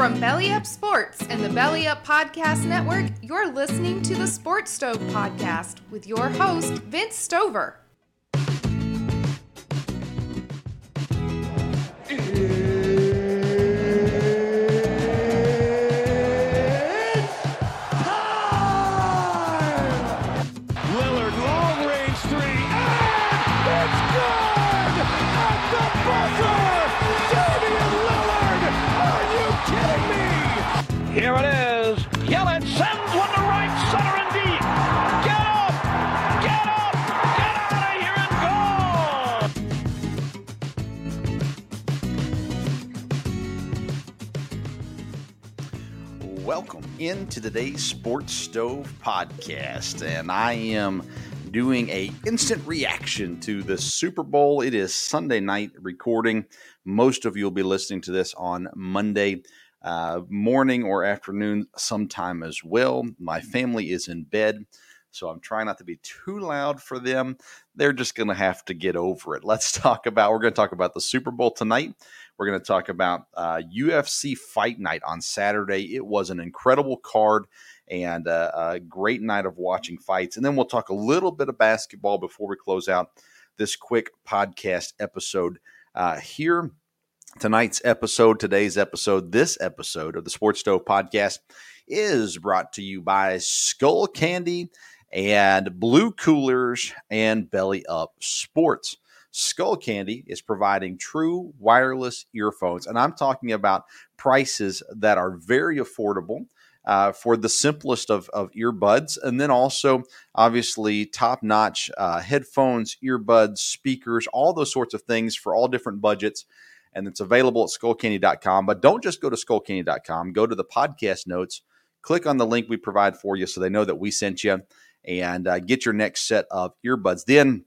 From Belly Up Sports and the Belly Up Podcast Network, you're listening to the Sports Stove Podcast with your host, Vince Stover. Welcome into today's Sports Stove podcast, and I am doing a instant reaction to the Super Bowl. It is Sunday night recording. Most of you will be listening to this on Monday uh, morning or afternoon, sometime as well. My family is in bed, so I'm trying not to be too loud for them. They're just going to have to get over it. Let's talk about. We're going to talk about the Super Bowl tonight. We're going to talk about uh, UFC Fight Night on Saturday. It was an incredible card and uh, a great night of watching fights. And then we'll talk a little bit of basketball before we close out this quick podcast episode uh, here. Tonight's episode, today's episode, this episode of the Sports Stove podcast is brought to you by Skull Candy and Blue Coolers and Belly Up Sports. Skull Candy is providing true wireless earphones, and I'm talking about prices that are very affordable. Uh, for the simplest of, of earbuds, and then also obviously top notch uh, headphones, earbuds, speakers, all those sorts of things for all different budgets. And it's available at skullcandy.com. But don't just go to skullcandy.com, go to the podcast notes, click on the link we provide for you so they know that we sent you, and uh, get your next set of earbuds. Then,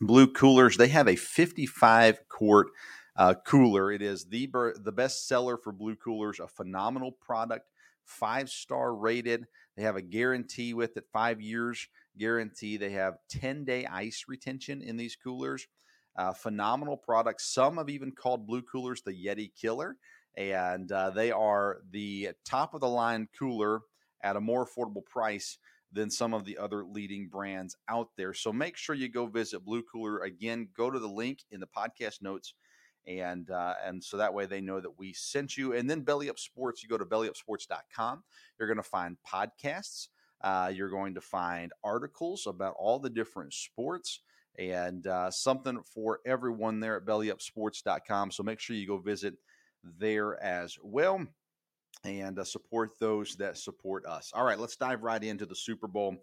Blue Coolers, they have a 55 quart uh, cooler. It is the, the best seller for Blue Coolers, a phenomenal product five star rated. They have a guarantee with it, five years guarantee. They have 10 day ice retention in these coolers. Uh, phenomenal products. Some have even called Blue Coolers the Yeti Killer, and uh, they are the top of the line cooler at a more affordable price than some of the other leading brands out there. So make sure you go visit Blue Cooler. Again, go to the link in the podcast notes and uh, and so that way they know that we sent you. And then Belly Up Sports, you go to bellyupsports.com. You're going to find podcasts. Uh, you're going to find articles about all the different sports and uh, something for everyone there at bellyupsports.com. So make sure you go visit there as well and uh, support those that support us. All right, let's dive right into the Super Bowl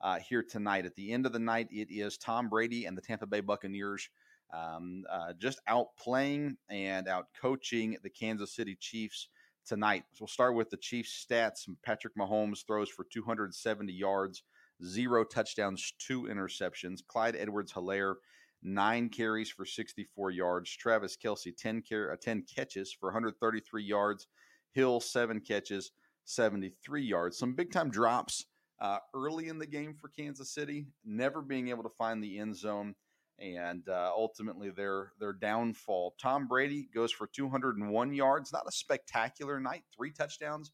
uh, here tonight. At the end of the night, it is Tom Brady and the Tampa Bay Buccaneers um, uh, just out playing and out coaching the Kansas City Chiefs tonight. So we'll start with the Chiefs stats. Patrick Mahomes throws for 270 yards, zero touchdowns, two interceptions. Clyde Edwards Helaire, nine carries for 64 yards. Travis Kelce, 10, car- uh, 10 catches for 133 yards. Hill, seven catches, 73 yards. Some big time drops uh, early in the game for Kansas City, never being able to find the end zone and uh, ultimately their their downfall. Tom Brady goes for 201 yards, not a spectacular night, three touchdowns,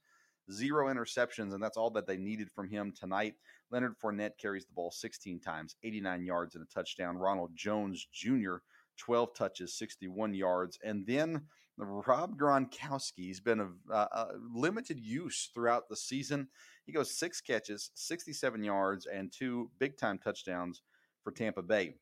zero interceptions, and that's all that they needed from him tonight. Leonard Fournette carries the ball 16 times, 89 yards and a touchdown. Ronald Jones Jr. 12 touches, 61 yards, and then Rob Gronkowski. He's been a, a, limited use throughout the season. He goes six catches, 67 yards, and two big time touchdowns for Tampa Bay.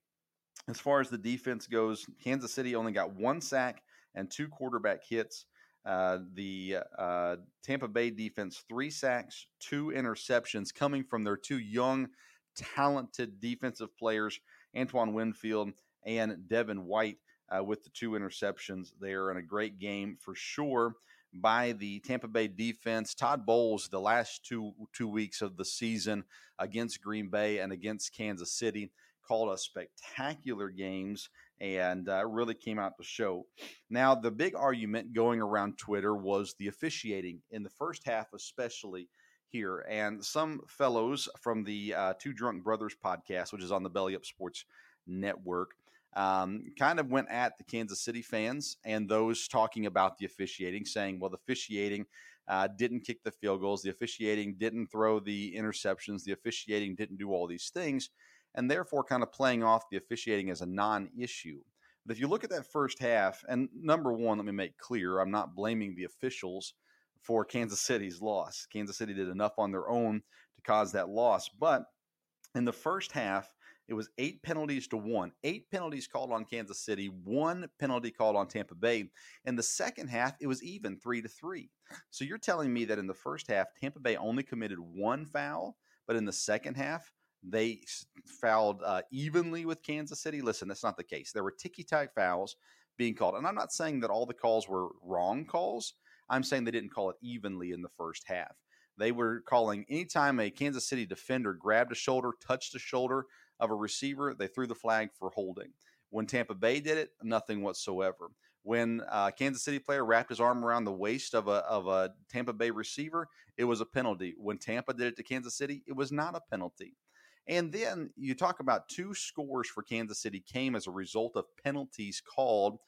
As far as the defense goes, Kansas City only got one sack and two quarterback hits. Uh, the uh, Tampa Bay defense, three sacks, two interceptions coming from their two young, talented defensive players, Antoine Winfield and Devin White uh, with the two interceptions there in a great game for sure by the Tampa Bay defense. Todd Bowles, the last two two weeks of the season against Green Bay and against Kansas City, called us spectacular games and uh, really came out to show. Now, the big argument going around Twitter was the officiating in the first half, especially here. And some fellows from the uh, Two Drunk Brothers podcast, which is on the Belly Up Sports Network, um, kind of went at the Kansas City fans and those talking about the officiating, saying, well, the officiating uh, didn't kick the field goals, the officiating didn't throw the interceptions, the officiating didn't do all these things, and therefore kind of playing off the officiating as a non issue. But if you look at that first half, and number one, let me make clear, I'm not blaming the officials for Kansas City's loss. Kansas City did enough on their own to cause that loss. But in the first half, it was eight penalties to one. Eight penalties called on Kansas City, one penalty called on Tampa Bay. In the second half, it was even three to three. So you're telling me that in the first half, Tampa Bay only committed one foul, but in the second half, they fouled uh, evenly with Kansas City. Listen, that's not the case. There were ticky tack fouls being called. And I'm not saying that all the calls were wrong calls. I'm saying they didn't call it evenly in the first half. They were calling anytime a Kansas City defender grabbed a shoulder, touched a shoulder, of a receiver, they threw the flag for holding. When Tampa Bay did it, nothing whatsoever. When uh, Kansas City player wrapped his arm around the waist of a, of a Tampa Bay receiver, it was a penalty. When Tampa did it to Kansas City, it was not a penalty. And then you talk about two scores for Kansas City came as a result of penalties called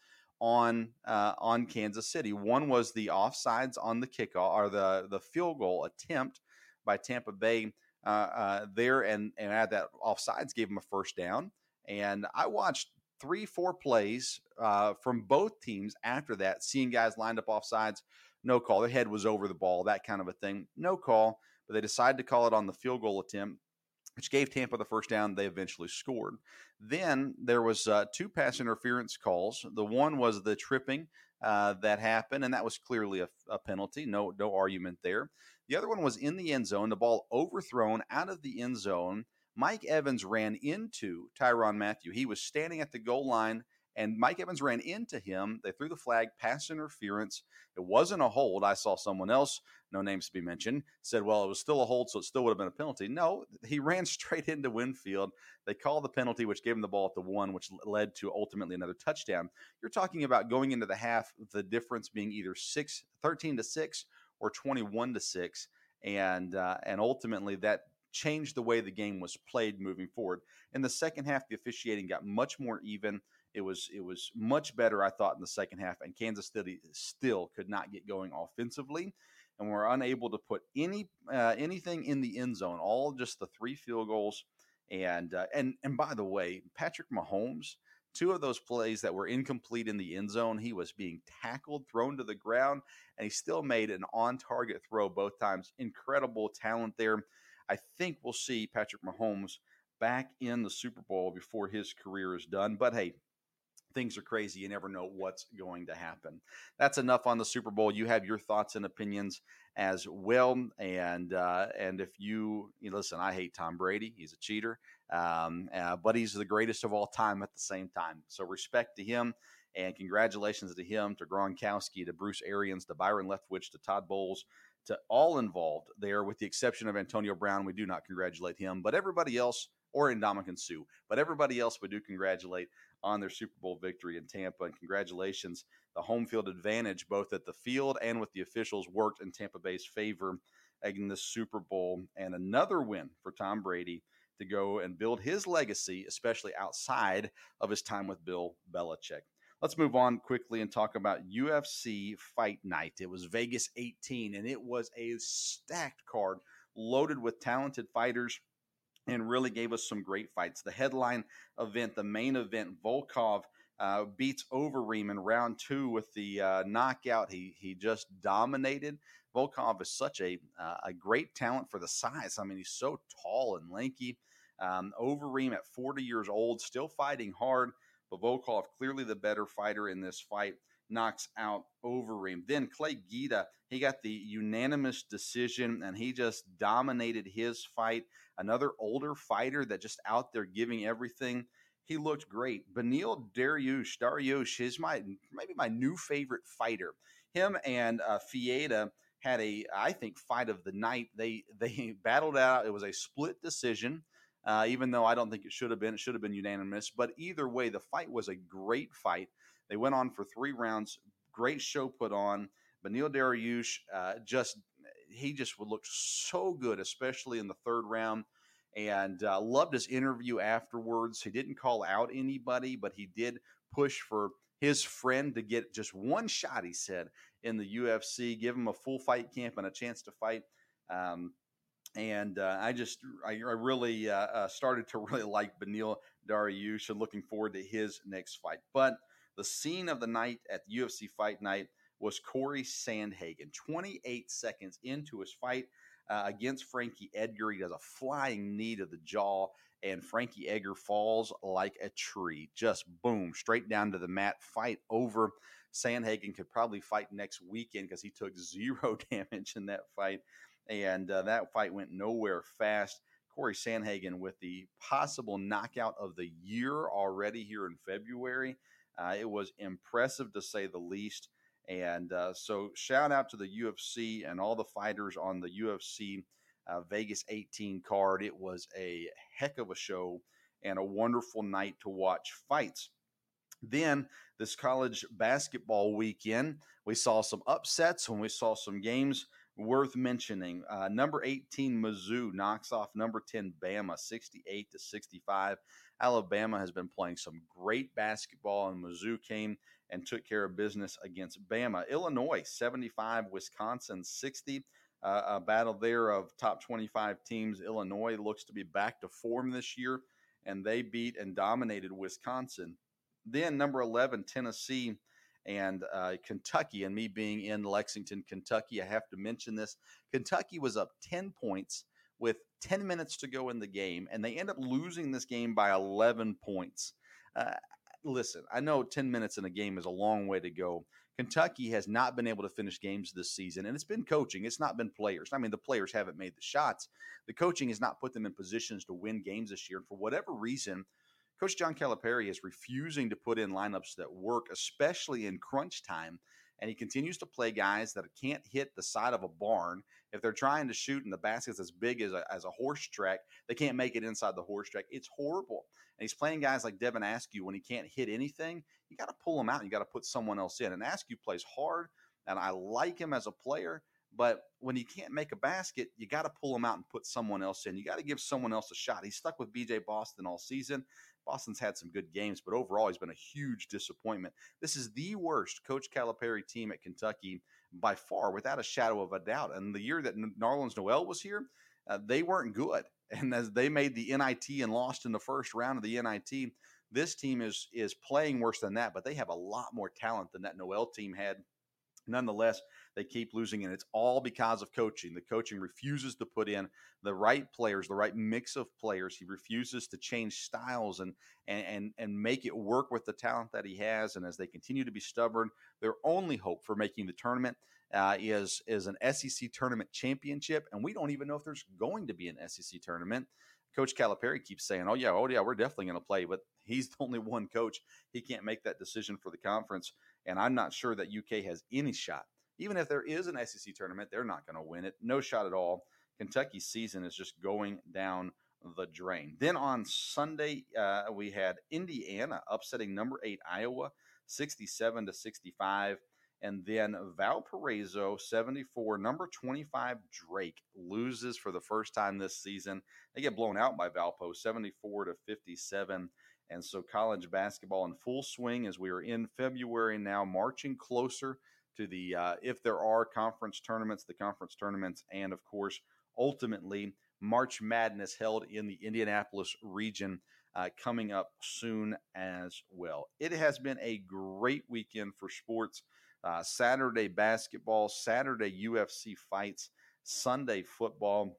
on uh, on Kansas City. One was the offsides on the kickoff or the the field goal attempt by Tampa Bay there and and had that offsides gave him a first down. And I watched three, four plays uh, from both teams after that, seeing guys lined up offsides, no call. Their head was over the ball, that kind of a thing, no call. But they decided to call it on the field goal attempt which gave Tampa the first down. They eventually scored. Then there was uh, two pass interference calls. The one was the tripping uh, that happened, and that was clearly a, a, penalty. No, no argument there. The other one was in the end zone, the ball overthrown out of the end zone. Mike Evans ran into Tyrann Mathieu. He was standing at the goal line, and Mike Evans ran into him. They threw the flag, pass interference. It wasn't a hold. I saw someone else, no names to be mentioned, said, well, it was still a hold, so it still would have been a penalty. No, he ran straight into Winfield. They called the penalty, which gave him the ball at the one, which led to ultimately another touchdown. You're talking about going into the half, the difference being either six, 13 to 6 or 21 to 6 and uh, and ultimately that changed the way the game was played moving forward. In the second half the officiating got much more even. It was it was much better I thought in the second half and Kansas City still could not get going offensively and were unable to put any uh, anything in the end zone. All just the three field goals and uh, and and by the way, Patrick Mahomes Two of those plays that were incomplete in the end zone, he was being tackled, thrown to the ground, and he still made an on target throw both times. Incredible talent there. I think we'll see Patrick Mahomes back in the Super Bowl before his career is done. But hey, things are crazy. You never know what's going to happen. That's enough on the Super Bowl. You have your thoughts and opinions as well. And uh, and if you, you listen, I hate Tom Brady. He's a cheater, um, uh, but he's the greatest of all time at the same time. So respect to him. And congratulations to him, to Gronkowski, to Bruce Arians, to Byron Leftwich, to Todd Bowles, to all involved there, with the exception of Antonio Brown. We do not congratulate him, but everybody else, or Ndamukong Suh, but everybody else we do congratulate on their Super Bowl victory in Tampa. And congratulations. The home field advantage, both at the field and with the officials, worked in Tampa Bay's favor in the Super Bowl. And another win for Tom Brady to go and build his legacy, especially outside of his time with Bill Belichick. Let's move on quickly and talk about UFC Fight Night. It was Vegas 18, and it was a stacked card loaded with talented fighters and really gave us some great fights. The headline event, the main event, Volkov uh, beats Overeem in round two with the uh, knockout. He he just dominated. Volkov is such a uh, a great talent for the size. I mean, he's so tall and lanky. Um, Overeem at 40 years old, still fighting hard, but Volkov clearly the better fighter in this fight. Knocks out Overeem. Then Clay Guida, he got the unanimous decision and he just dominated his fight. Another older fighter that just out there giving everything he looked great. Beneil Dariush, Dariush is my maybe my new favorite fighter. Him and uh, Fieda had a I think fight of the night. They they battled out. It was a split decision. Uh, even though I don't think it should have been, it should have been unanimous. But either way, the fight was a great fight. They went on for three rounds. Great show put on. Beneil Dariush uh, just he just looked so good, especially in the third round and uh, loved his interview afterwards. He didn't call out anybody, but he did push for his friend to get just one shot, he said, in the UFC, give him a full fight camp and a chance to fight. Um, and uh, I just, I, I really uh, uh, started to really like Beneil Dariush and looking forward to his next fight. But the scene of the night at UFC Fight Night was Corey Sandhagen. 28 seconds into his fight, uh, against Frankie Edgar. He does a flying knee to the jaw, and Frankie Edgar falls like a tree. Just boom, straight down to the mat. Fight over. Sandhagen could probably fight next weekend because he took zero damage in that fight. And uh, that fight went nowhere fast. Corey Sandhagen with the possible knockout of the year already here in February. Uh, it was impressive to say the least. And uh, so, shout out to the UFC and all the fighters on the UFC uh, Vegas 18 card. It was a heck of a show and a wonderful night to watch fights. Then, this college basketball weekend, we saw some upsets and we saw some games worth mentioning. Uh, number 18 Mizzou knocks off number 10 Bama 68 to 65. Alabama has been playing some great basketball, and Mizzou came and took care of business against Bama. Illinois 75, Wisconsin 60. Uh, a battle there of top 25 teams. Illinois looks to be back to form this year, and they beat and dominated Wisconsin. Then number 11, Tennessee and uh, Kentucky. And me being in Lexington, Kentucky, I have to mention this. Kentucky was up 10 points with 10 minutes to go in the game, and they end up losing this game by 11 points. Uh, listen, I know 10 minutes in a game is a long way to go. Kentucky has not been able to finish games this season, and it's been coaching. It's not been players. I mean, the players haven't made the shots. The coaching has not put them in positions to win games this year. And for whatever reason, Coach John Calipari is refusing to put in lineups that work, especially in crunch time and he continues to play guys that can't hit the side of a barn. If they're trying to shoot and the basket's as big as a, as a horse track, they can't make it inside the horse track. It's horrible. And he's playing guys like Devin Askew when he can't hit anything. You got to pull him out. You got to put someone else in. And Askew plays hard, and I like him as a player. But when he can't make a basket, you got to pull him out and put someone else in. You got to give someone else a shot. He's stuck with BJ Boston all season. Boston's had some good games, but overall, he's been a huge disappointment. This is the worst Coach Calipari team at Kentucky by far, without a shadow of a doubt. And the year that Nerlens Noel was here, uh, they weren't good. And as they made the NIT and lost in the first round of the NIT, this team is is playing worse than that. But they have a lot more talent than that Noel team had. Nonetheless, they keep losing, and it's all because of coaching. The coaching refuses to put in the right players, the right mix of players. He refuses to change styles and and and, make it work with the talent that he has. And as they continue to be stubborn, their only hope for making the tournament uh, is is an SEC tournament championship, and we don't even know if there's going to be an SEC tournament. Coach Calipari keeps saying, "Oh yeah, oh yeah, we're definitely going to play," but he's the only one coach. He can't make that decision for the conference, and I'm not sure that UK has any shot even if there is an SEC tournament, they're not going to win it. No shot at all. Kentucky's season is just going down the drain. Then on Sunday, uh, we had Indiana upsetting number eight Iowa, 67 to 65. And then Valparaiso, 74. Number 25, Drake, loses for the first time this season. They get blown out by Valpo, 74 to 57. And so college basketball in full swing as we are in February now, marching closer to the uh, if there are conference tournaments, the conference tournaments, and of course, ultimately March Madness held in the Indianapolis region. uh, coming up soon as well. It has been a great weekend for sports. Uh, Saturday basketball, Saturday UFC fights, Sunday football.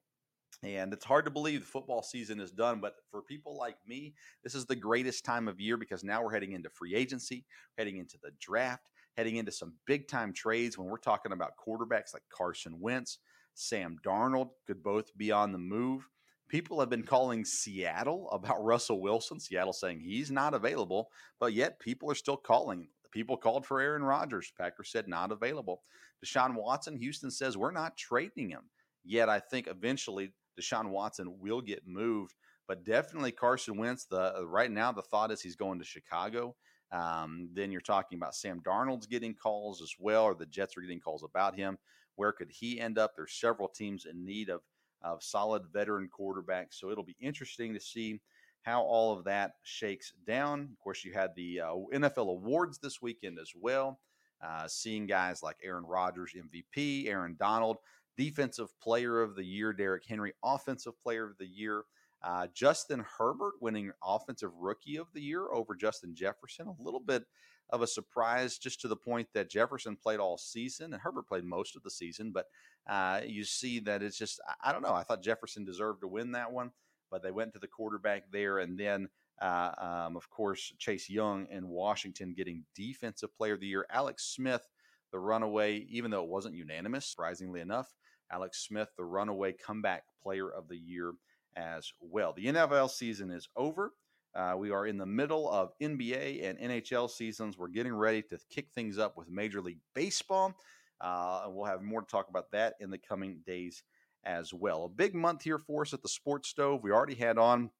And it's hard to believe the football season is done, but for people like me, this is the greatest time of year because now we're heading into free agency, heading into the draft, heading into some big time trades when we're talking about quarterbacks like Carson Wentz, Sam Darnold could both be on the move. People have been calling Seattle about Russell Wilson, Seattle saying he's not available, but yet people are still calling. People called for Aaron Rodgers. Packers said not available. Deshaun Watson, Houston says we're not trading him. Yet I think eventually Deshaun Watson will get moved, but definitely Carson Wentz. The right now the thought is he's going to Chicago. Um, then you're talking about Sam Darnold's getting calls as well, or the Jets are getting calls about him. Where could he end up? There's several teams in need of of solid veteran quarterbacks, so it'll be interesting to see how all of that shakes down. Of course, you had the uh, NFL awards this weekend as well. Uh, seeing guys like Aaron Rodgers, MVP, Aaron Donald, Defensive Player of the Year, Derrick Henry, Offensive Player of the Year, uh, Justin Herbert winning Offensive Rookie of the Year over Justin Jefferson. A little bit of a surprise, just to the point that Jefferson played all season and Herbert played most of the season. But uh, you see that it's just, I don't know. I thought Jefferson deserved to win that one, but they went to the quarterback there. And then, uh, um, of course, Chase Young in Washington getting Defensive Player of the Year. Alex Smith, the runaway, even though it wasn't unanimous, surprisingly enough, Alex Smith, the runaway comeback player of the year as well. The NFL season is over. Uh, we are in the middle of NBA and NHL seasons. We're getting ready to kick things up with Major League Baseball. Uh, and we'll have more to talk about that in the coming days as well. A big month here for us at the Sports Stove. We already had on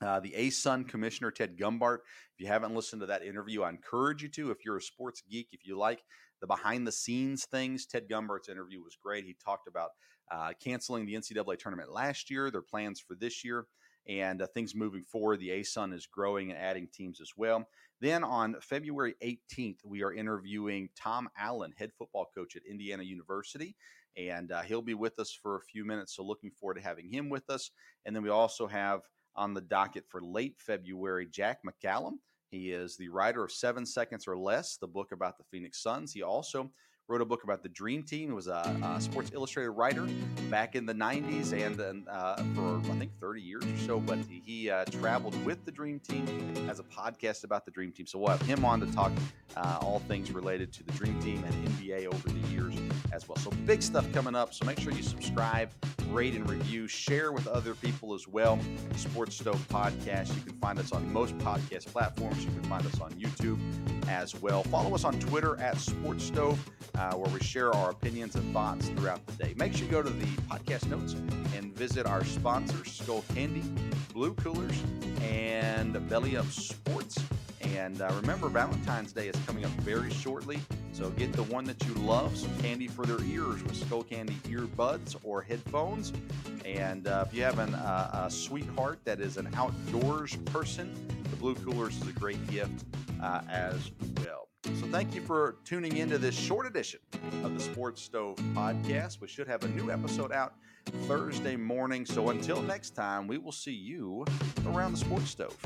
uh, the ASUN Commissioner Ted Gumbart. If you haven't listened to that interview, I encourage you to. If you're a sports geek, if you like the behind the scenes things, Ted Gumbart's interview was great. He talked about uh, canceling the NCAA tournament last year, their plans for this year, and uh, things moving forward. The ASUN is growing and adding teams as well. Then on February 18th, we are interviewing Tom Allen, head football coach at Indiana University, and uh, he'll be with us for a few minutes. So looking forward to having him with us. And then we also have on the docket for late February Jack McCallum. He is the writer of Seven Seconds or Less, the book about the Phoenix Suns. He also wrote a book about the Dream Team. He was a, a Sports Illustrated writer back in the 90s and uh, for, I think, 30 years or so. But he uh, traveled with the Dream Team, as a podcast about the Dream Team. So we'll have him on to talk uh, all things related to the Dream Team and NBA over the years as well. So big stuff coming up. So make sure you subscribe, rate, and review, share with other people as well. Sports Stove Podcast. You can find us on most podcast platforms. You can find us on YouTube as well. Follow us on Twitter at Sports Stove uh, where we share our opinions and thoughts throughout the day. Make sure you go to the podcast notes and visit our sponsors, Skull Candy, Blue Coolers, and Belly Up Sports. And uh, remember, Valentine's Day is coming up very shortly. So get the one that you love, some candy for their ears with Skull Candy earbuds or headphones. And uh, if you have an, uh, a sweetheart that is an outdoors person, the Blue Coolers is a great gift uh, as well. So thank you for tuning into this short edition of the Sports Stove podcast. We should have a new episode out Thursday morning. So until next time, we will see you around the Sports Stove.